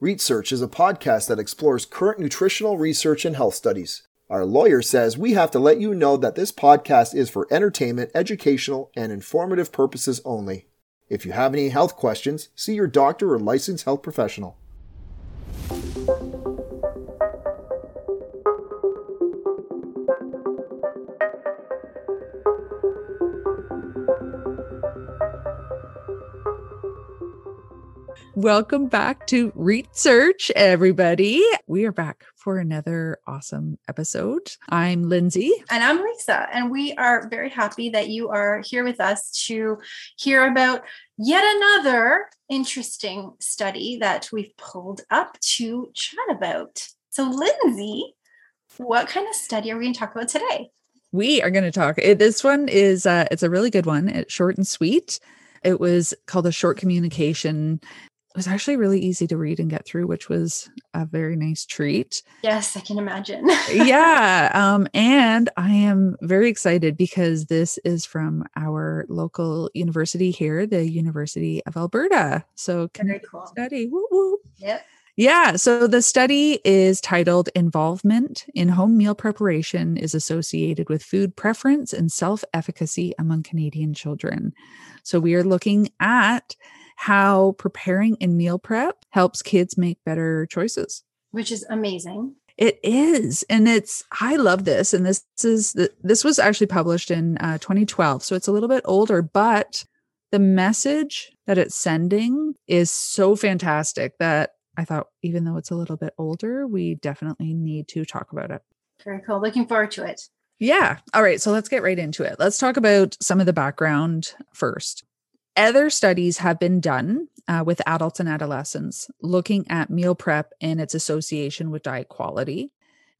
Research is a podcast that explores current nutritional research and health studies. Our lawyer says we have to let you know that this podcast is for entertainment, educational, and informative purposes only. If you have any health questions, see your doctor or licensed health professional. Welcome back to Research, everybody. We are back for another awesome episode. I'm Lindsay. And I'm Lisa. And we are very happy that you are here with us to hear about yet another interesting study that we've pulled up to chat about. So, Lindsay, what kind of study are we going to talk about today? We are going to talk. This one is uh, it's a really good one. It's short and sweet. It was called a short communication it was actually really easy to read and get through, which was a very nice treat. Yes, I can imagine. yeah. Um, and I am very excited because this is from our local university here, the University of Alberta. So can very cool study. Woo woo. Yep. Yeah. So the study is titled Involvement in Home Meal Preparation is Associated with Food Preference and Self Efficacy Among Canadian Children. So we are looking at how preparing and meal prep helps kids make better choices. Which is amazing. It is. And it's, I love this. And this is, the, this was actually published in uh, 2012. So it's a little bit older, but the message that it's sending is so fantastic that I thought, even though it's a little bit older, we definitely need to talk about it. Very cool. Looking forward to it. Yeah. All right. So let's get right into it. Let's talk about some of the background first. Other studies have been done uh, with adults and adolescents looking at meal prep and its association with diet quality.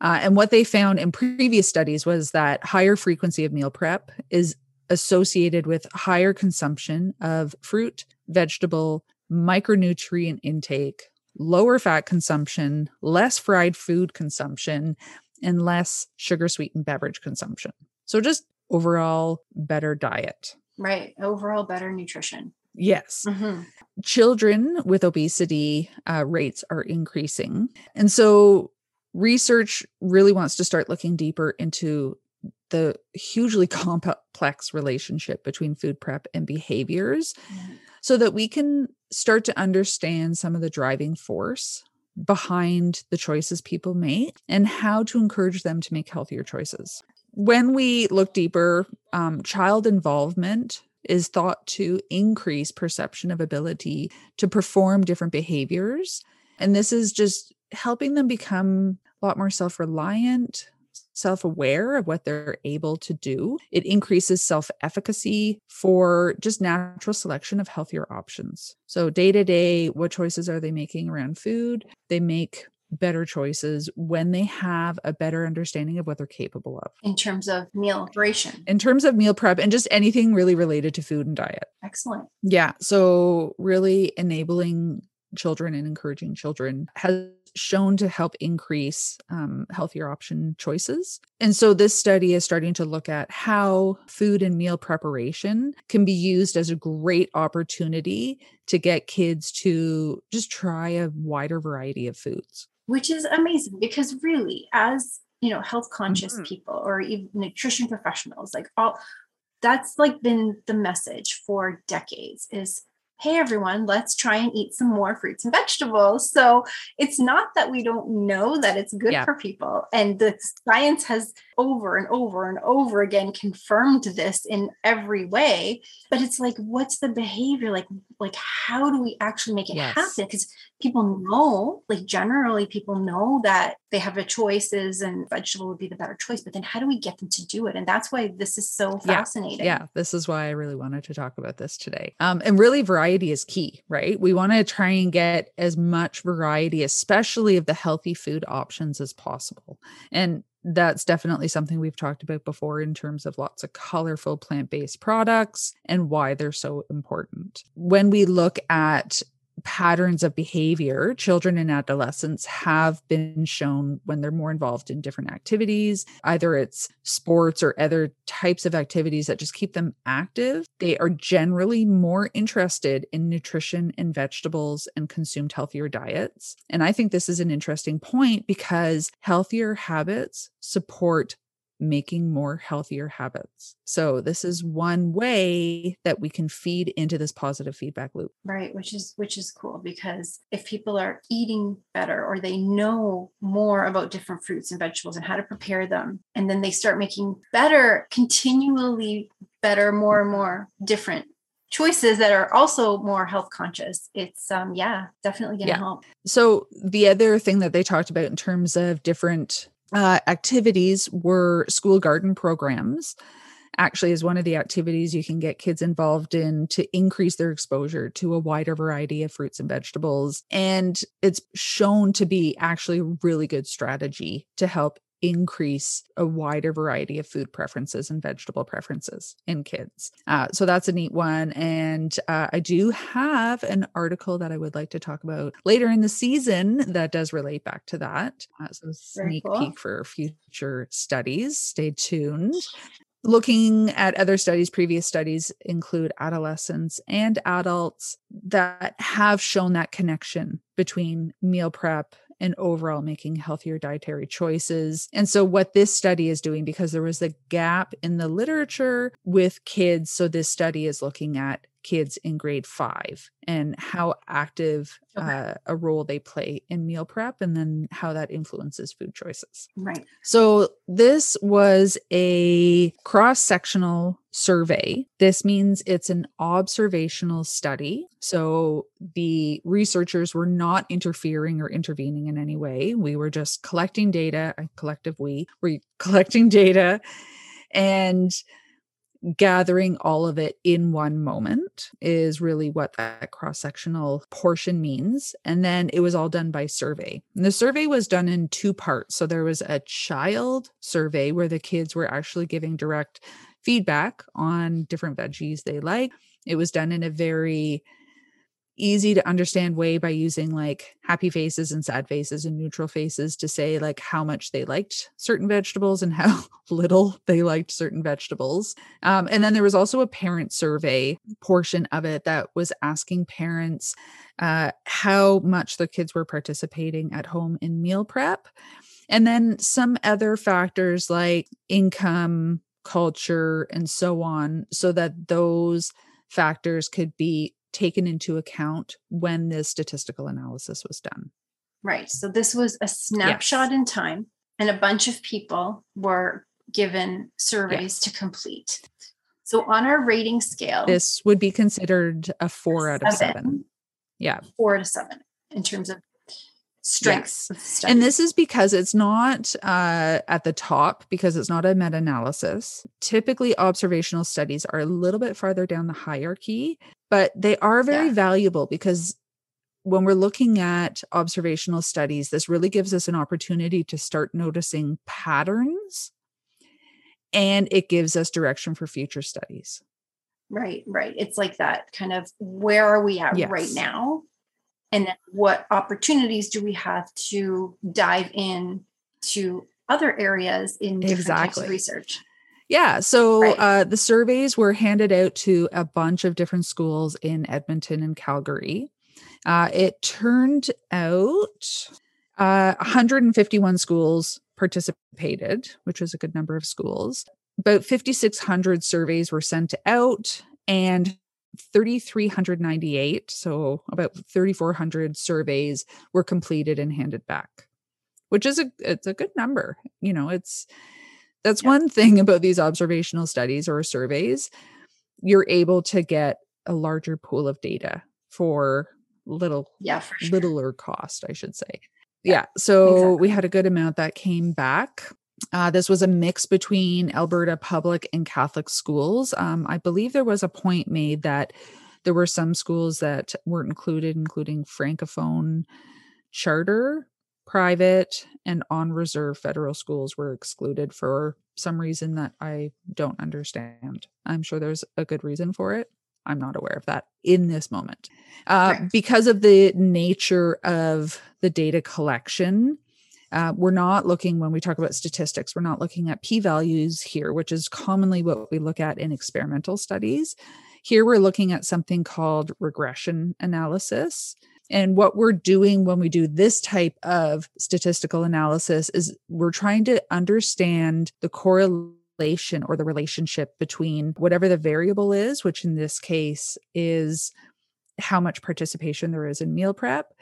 Uh, and what they found in previous studies was that higher frequency of meal prep is associated with higher consumption of fruit, vegetable, micronutrient intake, lower fat consumption, less fried food consumption, and less sugar sweetened beverage consumption. So, just overall better diet. Right. Overall, better nutrition. Yes. Mm-hmm. Children with obesity uh, rates are increasing. And so research really wants to start looking deeper into the hugely complex relationship between food prep and behaviors mm-hmm. so that we can start to understand some of the driving force behind the choices people make and how to encourage them to make healthier choices when we look deeper, um, child involvement is thought to increase perception of ability to perform different behaviors. And this is just helping them become a lot more self reliant, self aware of what they're able to do. It increases self efficacy for just natural selection of healthier options. So, day to day, what choices are they making around food? They make better choices when they have a better understanding of what they're capable of. In terms of meal preparation in terms of meal prep and just anything really related to food and diet. Excellent. Yeah so really enabling children and encouraging children has shown to help increase um, healthier option choices. And so this study is starting to look at how food and meal preparation can be used as a great opportunity to get kids to just try a wider variety of foods which is amazing because really as you know health conscious mm-hmm. people or even nutrition professionals like all that's like been the message for decades is hey everyone let's try and eat some more fruits and vegetables so it's not that we don't know that it's good yeah. for people and the science has over and over and over again confirmed this in every way but it's like what's the behavior like like how do we actually make it yes. happen because people know like generally people know that they have a choices and vegetable would be the better choice but then how do we get them to do it? And that's why this is so fascinating. Yeah, yeah. this is why i really wanted to talk about this today. Um, and really variety is key right? We want to try and get as much variety especially of the healthy food options as possible. And that's definitely something we've talked about before in terms of lots of colorful plant based products and why they're so important. When we look at patterns of behavior, children and adolescents have been shown when they're more involved in different activities, either it's sports or other types of activities that just keep them active, they are generally more interested in nutrition and vegetables and consumed healthier diets. And I think this is an interesting point because healthier habits support making more healthier habits. So this is one way that we can feed into this positive feedback loop. Right, which is which is cool because if people are eating better or they know more about different fruits and vegetables and how to prepare them and then they start making better continually better more and more different choices that are also more health conscious it's um yeah definitely gonna yeah. help so the other thing that they talked about in terms of different uh, activities were school garden programs actually is one of the activities you can get kids involved in to increase their exposure to a wider variety of fruits and vegetables and it's shown to be actually a really good strategy to help increase a wider variety of food preferences and vegetable preferences in kids. Uh, so that's a neat one. And uh, I do have an article that I would like to talk about later in the season that does relate back to that. Uh, so sneak cool. peek for future studies. Stay tuned. Looking at other studies, previous studies include adolescents and adults that have shown that connection between meal prep and overall making healthier dietary choices. And so, what this study is doing, because there was a gap in the literature with kids, so this study is looking at kids in grade five and how active okay. uh, a role they play in meal prep and then how that influences food choices. Right. So, this was a cross sectional survey. This means it's an observational study. So, the researchers were not interfering or intervening in any way. We were just collecting data, a collective we, were collecting data and gathering all of it in one moment is really what that cross sectional portion means. And then it was all done by survey. And the survey was done in two parts. So there was a child survey where the kids were actually giving direct feedback on different veggies they like. It was done in a very easy to understand way by using like happy faces and sad faces and neutral faces to say like how much they liked certain vegetables and how little they liked certain vegetables. Um, and then there was also a parent survey portion of it that was asking parents uh, how much their kids were participating at home in meal prep. And then some other factors like income, culture, and so on, so that those factors could be taken into account when this statistical analysis was done. Right. So this was a snapshot yes. in time, and a bunch of people were given surveys yes. to complete. So on our rating scale, this would be considered a four out of seven. Yeah. Four to seven in terms of strengths. Yes. And this is because it's not uh, at the top because it's not a meta analysis. Typically, observational studies are a little bit farther down the hierarchy, but they are very yeah. valuable because when we're looking at observational studies, this really gives us an opportunity to start noticing patterns and it gives us direction for future studies. Right, right. It's like that kind of where are we at yes. right now? And then what opportunities do we have to dive in to other areas in exactly. types of research yeah. So right. uh, the surveys were handed out to a bunch of different schools in Edmonton and Calgary. Uh, it turned out uh, 151 schools participated, which was a good number of schools. About 5,600 surveys were sent out, and 3,398, so about 3,400 surveys were completed and handed back, which is a it's a good number. You know, it's that's yeah. one thing about these observational studies or surveys. You're able to get a larger pool of data for little yeah for sure. littler cost, I should say. Yeah. yeah so exactly. we had a good amount that came back. Uh, this was a mix between Alberta public and Catholic schools. Um, I believe there was a point made that there were some schools that weren't included, including Francophone charter, private, and on reserve federal schools were excluded for some reason that I don't understand. I'm sure there's a good reason for it. I'm not aware of that in this moment. Uh, because of the nature of the data collection, uh, we're not looking when we talk about statistics, we're not looking at p values here, which is commonly what we look at in experimental studies. Here, we're looking at something called regression analysis. And what we're doing when we do this type of statistical analysis is we're trying to understand the correlation or the relationship between whatever the variable is, which in this case is how much participation there is in meal prep,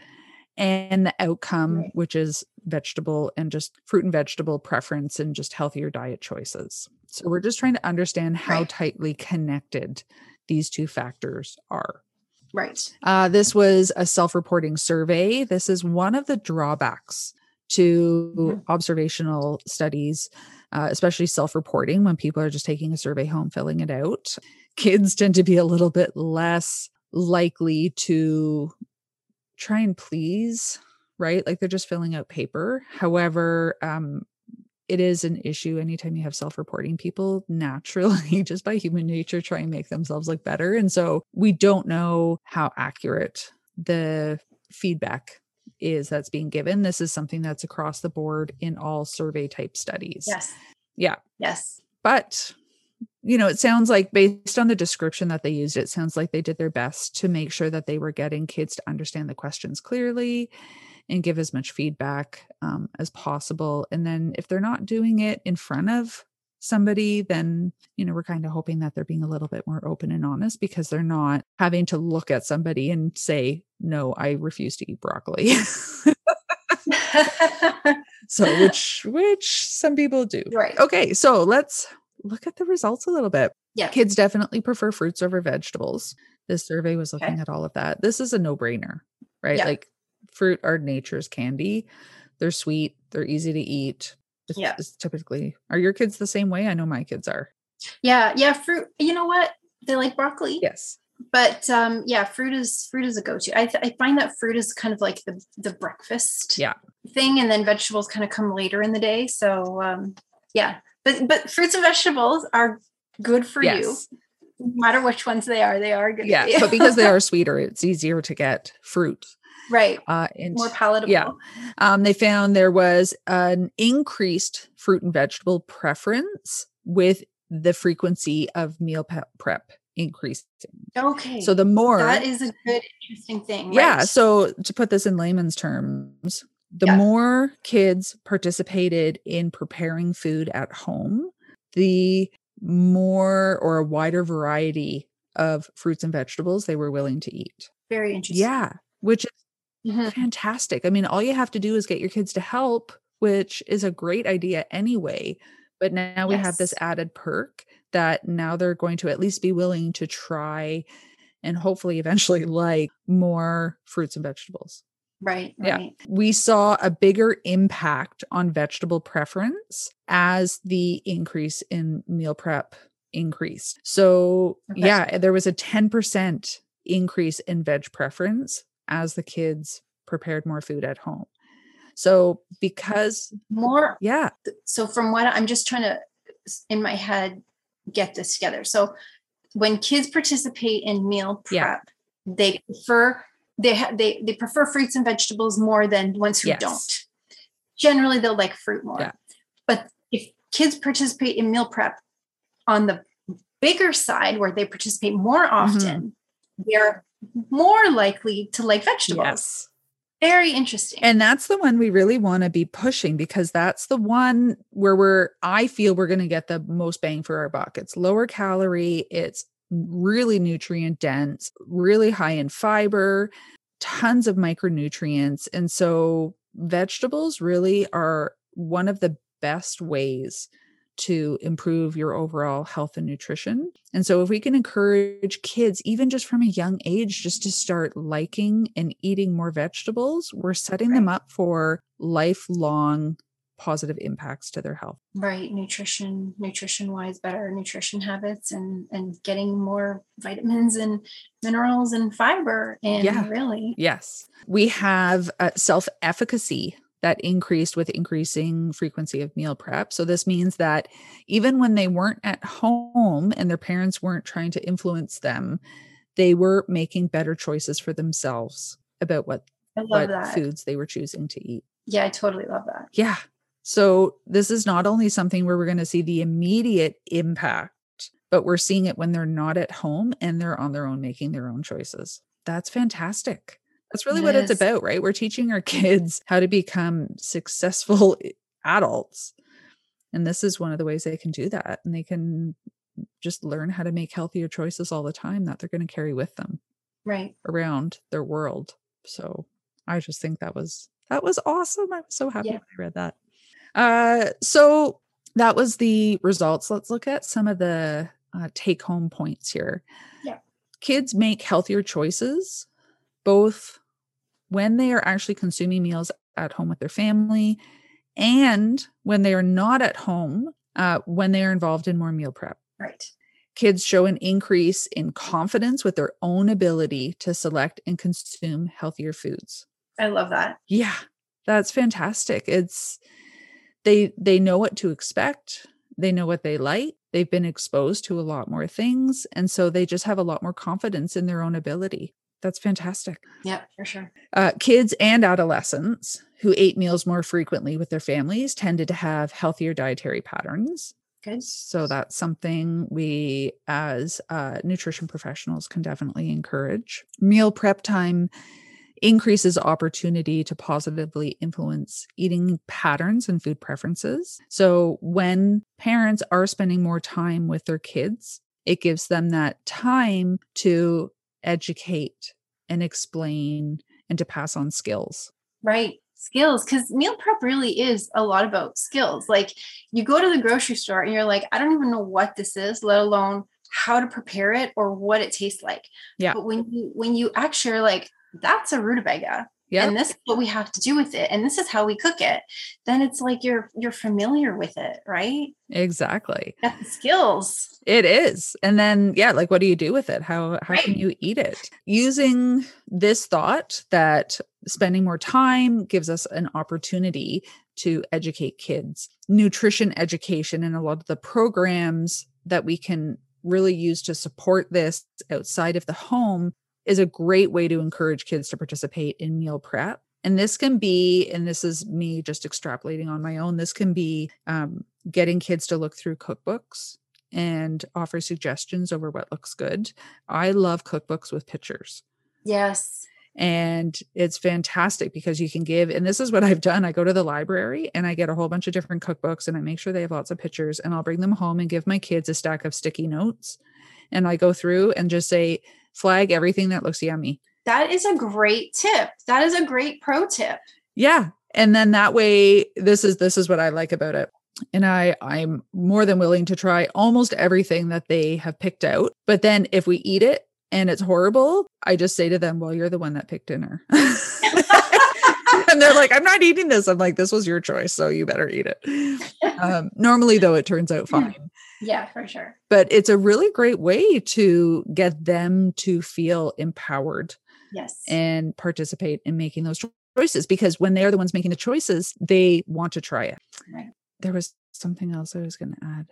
and the outcome, Right. which is vegetable and just fruit and vegetable preference and just healthier diet choices. So we're just trying to understand how Right. tightly connected these two factors are. Right. Uh, this was a self reporting survey. This is one of the drawbacks to Mhm. observational studies, uh, especially self reporting when people are just taking a survey home, filling it out. Kids tend to be a little bit less likely to try and please, right? Like they're just filling out paper. However, um, it is an issue anytime you have self-reporting people naturally just by human nature try and make themselves look better and so we don't know how accurate the feedback is that's being given this is something that's across the board in all survey type studies Yes. yeah Yes. but you know it sounds like based on the description that they used it sounds like they did their best to make sure that they were getting kids to understand the questions clearly and give as much feedback um, as possible. And then if they're not doing it in front of somebody then you know we're kind of hoping that they're being a little bit more open and honest because they're not having to look at somebody and say no i refuse to eat broccoli. So which which some people do. Right. Okay, so let's look at the results a little bit. Yeah. Kids definitely prefer fruits over vegetables. This survey was looking Okay. at all of that. This is a no brainer, right? Yeah. Like fruit are nature's candy. They're sweet, they're easy to eat. It's, Yeah. it's typically, are your kids the same way? I know my kids are. Yeah. Yeah. Fruit. You know what? They like broccoli. Yes. But um, yeah, fruit is fruit is a go-to. I, th- I find that fruit is kind of like the the breakfast Yeah. thing, and then vegetables kind of come later in the day. So um, yeah, but but fruits and vegetables are good for you, no matter which ones they are. They are good. for Yeah. you. but because they are sweeter, it's easier to get fruit. right, Uh, and more palatable. yeah. um, they found there was an increased fruit and vegetable preference with the frequency of meal prep increasing. Okay. So the more, that is a good, interesting thing. yeah. So to put this in layman's terms, the Yeah. more kids participated in preparing food at home, the more or a wider variety of fruits and vegetables they were willing to eat. very interesting. Yeah. Which is Mhm. fantastic. I mean, all you have to do is get your kids to help, which is a great idea anyway. But now we have this added perk that now they're going to at least be willing to try and hopefully eventually like more fruits and vegetables. Right. Yeah. Right. We saw a bigger impact on vegetable preference as the increase in meal prep increased. So, Okay. yeah, there was a 10% increase in veg preference as the kids prepared more food at home. So, because, More yeah, so from what I'm just trying to in my head get this together. So when kids participate in meal prep, Yeah. they prefer they ha- they they prefer fruits and vegetables more than ones who Yes. don't. Generally, they'll like fruit more. Yeah. But if kids participate in meal prep on the bigger side, where they participate more Mm-hmm. often, they're more likely to like vegetables. yes. Very interesting. And that's the one we really want to be pushing because that's the one where we're, I feel we're going to get the most bang for our buck. It's lower calorie, it's really nutrient dense, really high in fiber, tons of micronutrients. And so vegetables really are one of the best ways to improve your overall health and nutrition. And so, if we can encourage kids, even just from a young age, just to start liking and eating more vegetables, we're setting them up for lifelong positive impacts to their health. right nutrition nutrition wise better nutrition habits and and getting more vitamins and minerals and fiber and Yeah. really Yes. We have uh, self efficacy that increased with increasing frequency of meal prep. So, this means that even when they weren't at home and their parents weren't trying to influence them, they were making better choices for themselves about what what that. foods they were choosing to eat. Yeah, I totally love that. Yeah. So this is not only something where we're going to see the immediate impact, but we're seeing it when they're not at home and they're on their own making their own choices. That's fantastic. That's really what it's about, right? We're teaching our kids how to become successful adults. And this is one of the ways they can do that. And they can just learn how to make healthier choices all the time that they're going to carry with them Right. around their world. So I just think that was that was awesome. I was so happy Yeah. when I read that. Uh so that was the results. Let's look at some of the uh, take home points here. Yeah. Kids make healthier choices both when they are actually consuming meals at home with their family and when they are not at home uh, when they are involved in more meal prep Right. kids show an increase in confidence with their own ability to select and consume healthier foods. I love that. Yeah, that's fantastic. It's they they know what to expect. They know what they like. They've been exposed to a lot more things and so they just have a lot more confidence in their own ability. That's fantastic. Yeah, for sure. Uh, kids and adolescents who ate meals more frequently with their families tended to have healthier dietary patterns. Good. So that's something we, as uh, nutrition professionals, can definitely encourage. Meal prep time increases opportunity to positively influence eating patterns and food preferences. So when parents are spending more time with their kids, it gives them that time to educate and explain and to pass on skills. Right. Skills. Because meal prep really is a lot about skills. Like you go to the grocery store and you're like, I don't even know what this is, let alone how to prepare it or what it tastes like. Yeah. But when you when you actually are like, that's a rutabaga. Yeah. And this is what we have to do with it. And this is how we cook it. Then it's like you're you're familiar with it, right? Exactly. Got the skills. It is. And then yeah, like what do you do with it? How how can you eat it? Using this thought that spending more time gives us an opportunity to educate kids. Nutrition education and a lot of the programs that we can really use to support this outside of the home is a great way to encourage kids to participate in meal prep. And this can be, and this is me just extrapolating on my own, this can be um, getting kids to look through cookbooks and offer suggestions over what looks good. I love cookbooks with pictures. Yes. And it's fantastic because you can give, and this is what I've done. I go to the library and I get a whole bunch of different cookbooks and I make sure they have lots of pictures and I'll bring them home and give my kids a stack of sticky notes. And I go through and just say, flag everything that looks yummy. That is a great tip. That is a great pro tip. Yeah. And then that way, this is this is what I like about it. And I I'm more than willing to try almost everything that they have picked out. But then if we eat it and it's horrible, I just say to them, Well, you're the one that picked dinner. and they're like, I'm not eating this. I'm like, this was your choice, so you better eat it. Um, normally though, it turns out fine. Yeah, for sure. But it's a really great way to get them to feel empowered Yes. and participate in making those choices because when they're the ones making the choices, they want to try it. Right. There was something else I was going to add.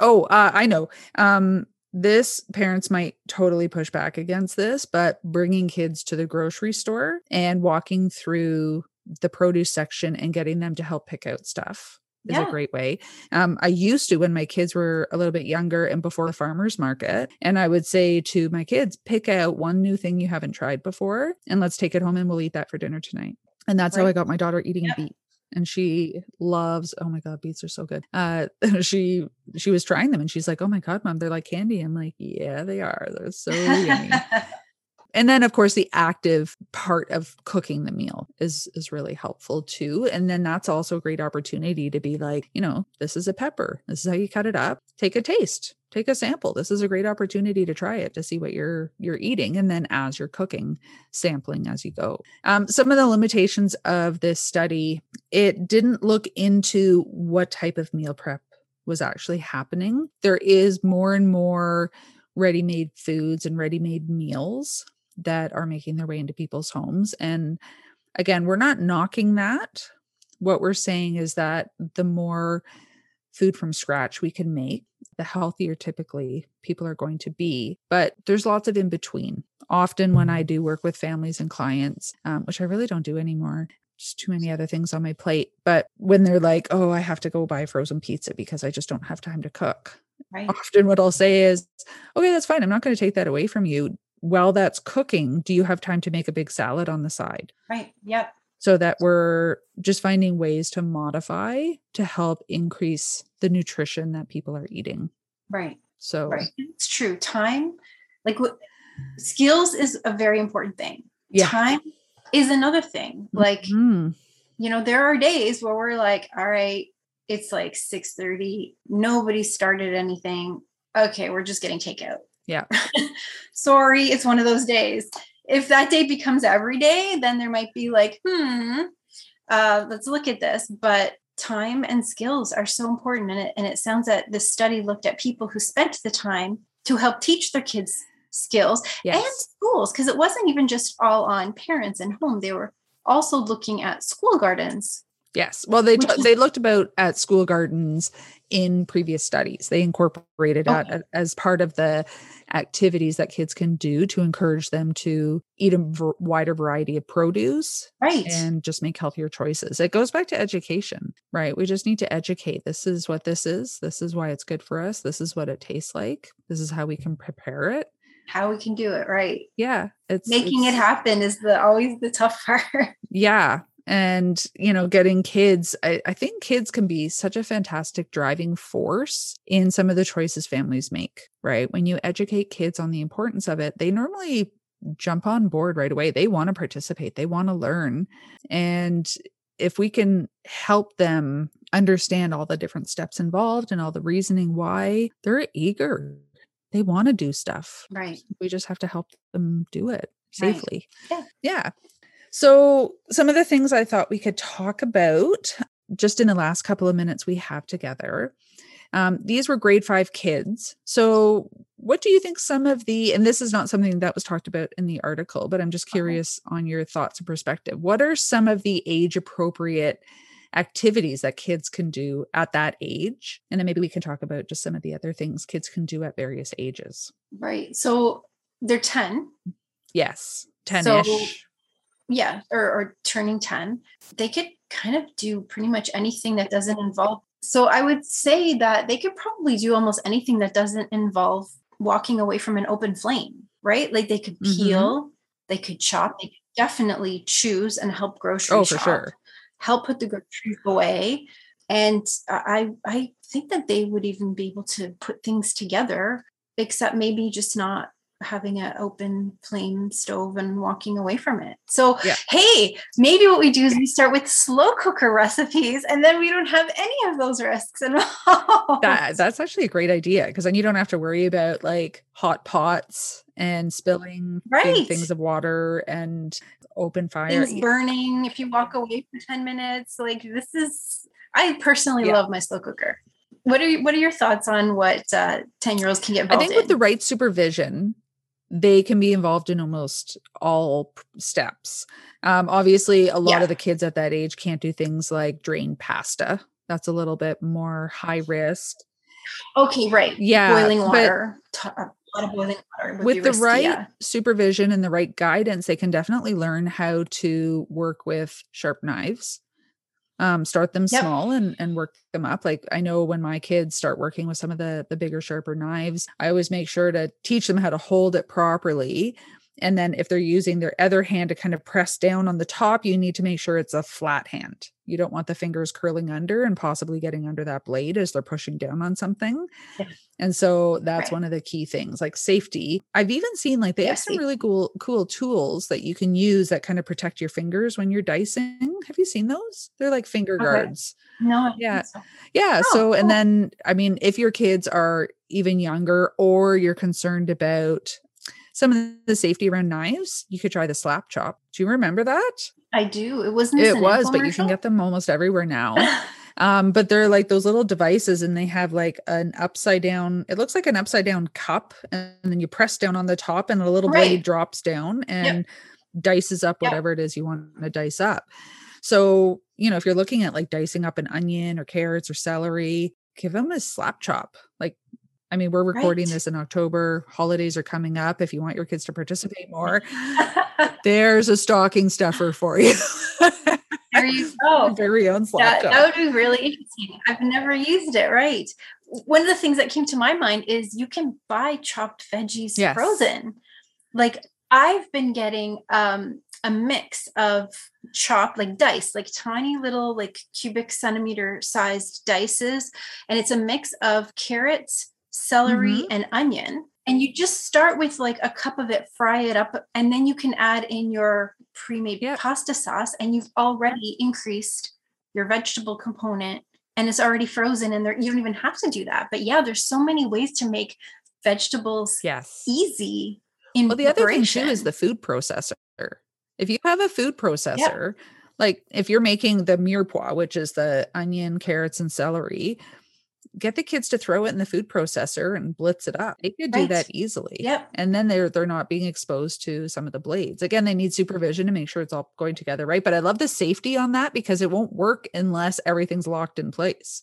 Oh, uh, I know. Um, this parents might totally push back against this, but bringing kids to the grocery store and walking through the produce section and getting them to help pick out stuff is a great way. Um, I used to when my kids were a little bit younger and before the farmers market, and I would say to my kids, pick out one new thing you haven't tried before, and let's take it home and we'll eat that for dinner tonight. And that's how I got my daughter eating Yeah. beet. And she loves, oh my God, beets are so good. Uh she she was trying them and she's like, Oh my God, mom, they're like candy. I'm like, Yeah, they are. They're so yummy. And then of course the active part of cooking the meal is is really helpful too. And then that's also a great opportunity to be like, you know, this is a pepper. This is how you cut it up. Take a taste. Take a sample. This is a great opportunity to try it to see what you're you're eating and then as you're cooking, sampling as you go. Um, some of the limitations of this study, it didn't look into what type of meal prep was actually happening. There is more and more ready-made foods and ready-made meals that are making their way into people's homes. And again, we're not knocking that. What we're saying is that the more food from scratch we can make, the healthier typically people are going to be. But there's lots of in between. Often, when I do work with families and clients, um, which I really don't do anymore, just too many other things on my plate. But when they're like, oh, I have to go buy frozen pizza because I just don't have time to cook. Right. Often, what I'll say is, okay, that's fine. I'm not going to take that away from you. While that's cooking, do you have time to make a big salad on the side? Right. Yep. So that we're just finding ways to modify to help increase the nutrition that people are eating. Right. So, Right. It's true. Time, like what skills is a very important thing. Yeah. Time is another thing. Like, Mhm. you know, there are days where we're like, all right, it's like 6 30. Nobody started anything. Okay, we're just getting takeout. Yeah. Sorry, it's one of those days. If that day becomes every day, then there might be like, hmm, uh, let's look at this. But time and skills are so important. And it, and it sounds that this study looked at people who spent the time to help teach their kids skills and schools, because it wasn't even just all on parents and home. They were also looking at school gardens. Yes. Well, they t- they looked about at school gardens in previous studies. They incorporated that Okay. a- as part of the activities that kids can do to encourage them to eat a v- wider variety of produce Right. and just make healthier choices. It goes back to education, right? We just need to educate. This is what this is. This is why it's good for us. This is what it tastes like. This is how we can prepare it. How we can do it right. Yeah, it's Making it happen is the always the tough part. yeah and you know getting kids I, I think kids can be such a fantastic driving force in some of the choices families make right when you educate kids on the importance of it they normally jump on board right away they want to participate they want to learn and if we can help them understand all the different steps involved and all the reasoning why they're eager they want to do stuff right. we just have to help them do it Right. safely. Yeah. Yeah. So, some of the things I thought we could talk about just in the last couple of minutes we have together. Um, these were grade five kids. So, what do you think some of the, and this is not something that was talked about in the article, but I'm just Okay. curious on your thoughts and perspective. What are some of the age appropriate activities that kids can do at that age? And then maybe we can talk about just some of the other things kids can do at various ages. Right. So they're 10. Yes, 10 So- ish. Yeah. Or, or turning 10. They could kind of do pretty much anything that doesn't involve. So I would say that they could probably do almost anything that doesn't involve walking away from an open flame, right? Like they could Mhm. peel, they could chop, they could definitely choose and help grocery Oh, for shop, sure. help put the groceries away. And I I think that they would even be able to put things together, except maybe just not having an open flame stove and walking away from it. So Yeah. hey, maybe what we do is we start with slow cooker recipes and then we don't have any of those risks involved. That that's actually a great idea because then you don't have to worry about like hot pots and spilling Right. things of water and open fire. things burning if you walk away for 10 minutes. Like this is I personally Yeah. love my slow cooker. What are you, what are your thoughts on what uh 10 year olds can get I think with in? the right supervision, they can be involved in almost all steps. Um, obviously, a lot Yeah. of the kids at that age can't do things like drain pasta. That's a little bit more high risk. okay, right. Yeah, boiling water. t- a lot of boiling water with the risky, right yeah. supervision and the right guidance, they can definitely learn how to work with sharp knives. Um, start them Yep. small and and work them up. Like I know when my kids start working with some of the the bigger, sharper knives, I always make sure to teach them how to hold it properly. And then if they're using their other hand to kind of press down on the top, you need to make sure it's a flat hand. You don't want the fingers curling under and possibly getting under that blade as they're pushing down on something. Yeah. And so that's Right. one of the key things, like safety. I've even seen like they Yeah, have some safety. really cool cool tools that you can use that kind of protect your fingers when you're dicing. Have you seen those? They're like finger Okay. guards. No, I Yeah. so. Yeah. Oh, so, and cool. then, I mean, if your kids are even younger or you're concerned about some of the safety around knives, you could try the slap chop. Do you remember that? I do. It wasn't It was, but you can get them almost everywhere now. Um, but they're like those little devices and they have like an upside down, it looks like an upside down cup, and then you press down on the top and a little blade drops down and dices up Yep. whatever it is you want to dice up. So, you know, if you're looking at like dicing up an onion or carrots or celery, give them a slap chop. Like I mean, we're recording Right. this in October. Holidays are coming up. If you want your kids to participate more, there's a stocking stuffer for you. there you go. Very own That, that would be really interesting. I've never used it. Right. One of the things that came to my mind is you can buy chopped veggies Yes. frozen. Like I've been getting um, a mix of chopped, like dice, like tiny little, like cubic centimeter sized dices. And it's a mix of carrots, celery, Mhm. and onion. And you just start with like a cup of it, fry it up, and then you can add in your pre made Yep. pasta sauce, and you've already increased your vegetable component and it's already frozen and there you don't even have to do that but yeah there's so many ways to make vegetables Yes. easy in Well, the other thing too is the food processor. If you have a food processor, like if you're making the mirepoix, which is the onion, carrots, and celery, get the kids to throw it in the food processor and blitz it up. They could do that easily. Yep. And then they're they're not being exposed to some of the blades. Again, they need supervision to make sure it's all going together right. But I love the safety on that because it won't work unless everything's locked in place.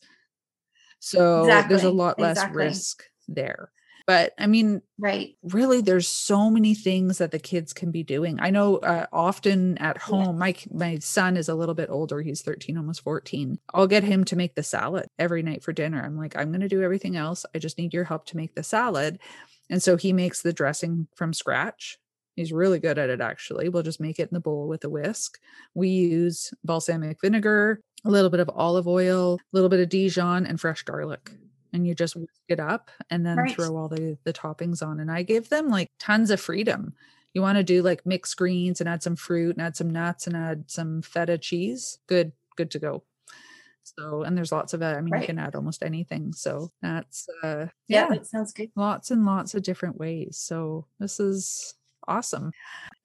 So there's a lot less exactly. risk there. But I mean, right. really there's so many things that the kids can be doing. I know uh, often at home my my son is a little bit older he's 13 almost 14 i'll get him to make the salad every night for dinner. I'm like i'm going to do everything else. I just need your help to make the salad. And so he makes the dressing from scratch. He's really good at it actually. We'll just make it in the bowl with a whisk. We use balsamic vinegar a little bit of olive oil a little bit of dijon and fresh garlic and you just whisk it up and then Right. throw all the the toppings on and i give them like tons of freedom you want to do like mixed greens and add some fruit and add some nuts and add some feta cheese good good to go so and there's lots of uh, i mean Right. you can add almost anything so that's uh yeah, yeah that sounds good lots and lots of different ways. So this is awesome.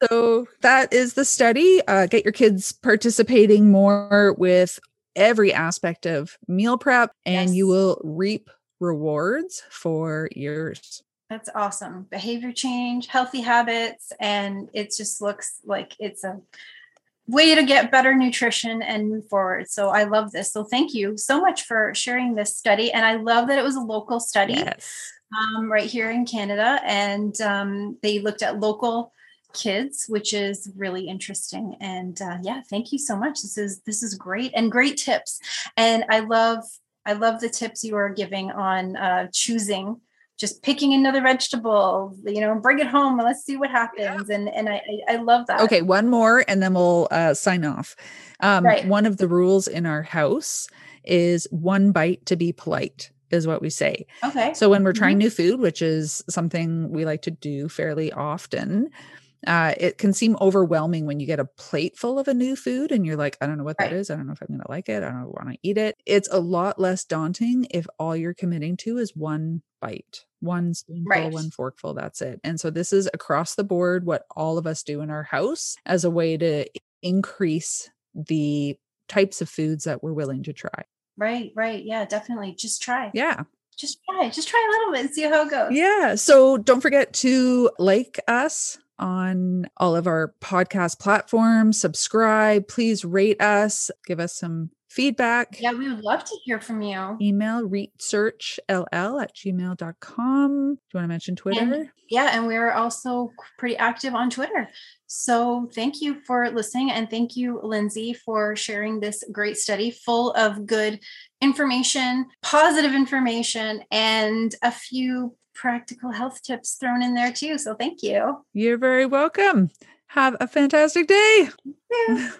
So that is the study. Uh, get your kids participating more with every aspect of meal prep, and you will reap rewards for years. that's awesome behavior change healthy habits and it just looks like it's a way to get better nutrition and move forward so i love this so thank you so much for sharing this study and i love that it was a local study Yes. um, right here in Canada, and um, they looked at local kids, which is really interesting. And uh, yeah, thank you so much. This is this is great and great tips. And I love I love the tips you are giving on uh, choosing. Just picking another vegetable, you know, bring it home and let's see what happens. And and I I love that. Okay, one more, and then we'll uh, sign off. Um, Right. One of the rules in our house is one bite to be polite, is what we say. Okay. So when we're trying new food, which is something we like to do fairly often, uh, it can seem overwhelming when you get a plate full of a new food and you're like, I don't know what that Right. is. I don't know if I'm going to like it. I don't want to eat it. It's a lot less daunting if all you're committing to is one bite, one spoonful, Right. one forkful. That's it. And so this is across the board what all of us do in our house as a way to increase the types of foods that we're willing to try. Right. Right. Yeah. Definitely. Just try. Yeah. Just try. Just try a little bit and see how it goes. Yeah. So don't forget to like us on all of our podcast platforms, subscribe, please rate us, give us some feedback. Yeah. We would love to hear from you. Email researchll at gmail.com. Do you want to mention Twitter? Yeah, and we're also pretty active on Twitter. So thank you for listening. And thank you, Lindsay, for sharing this great study full of good information, positive information, and a few practical health tips thrown in there too. So thank you. You're very welcome. Have a fantastic day. Yeah.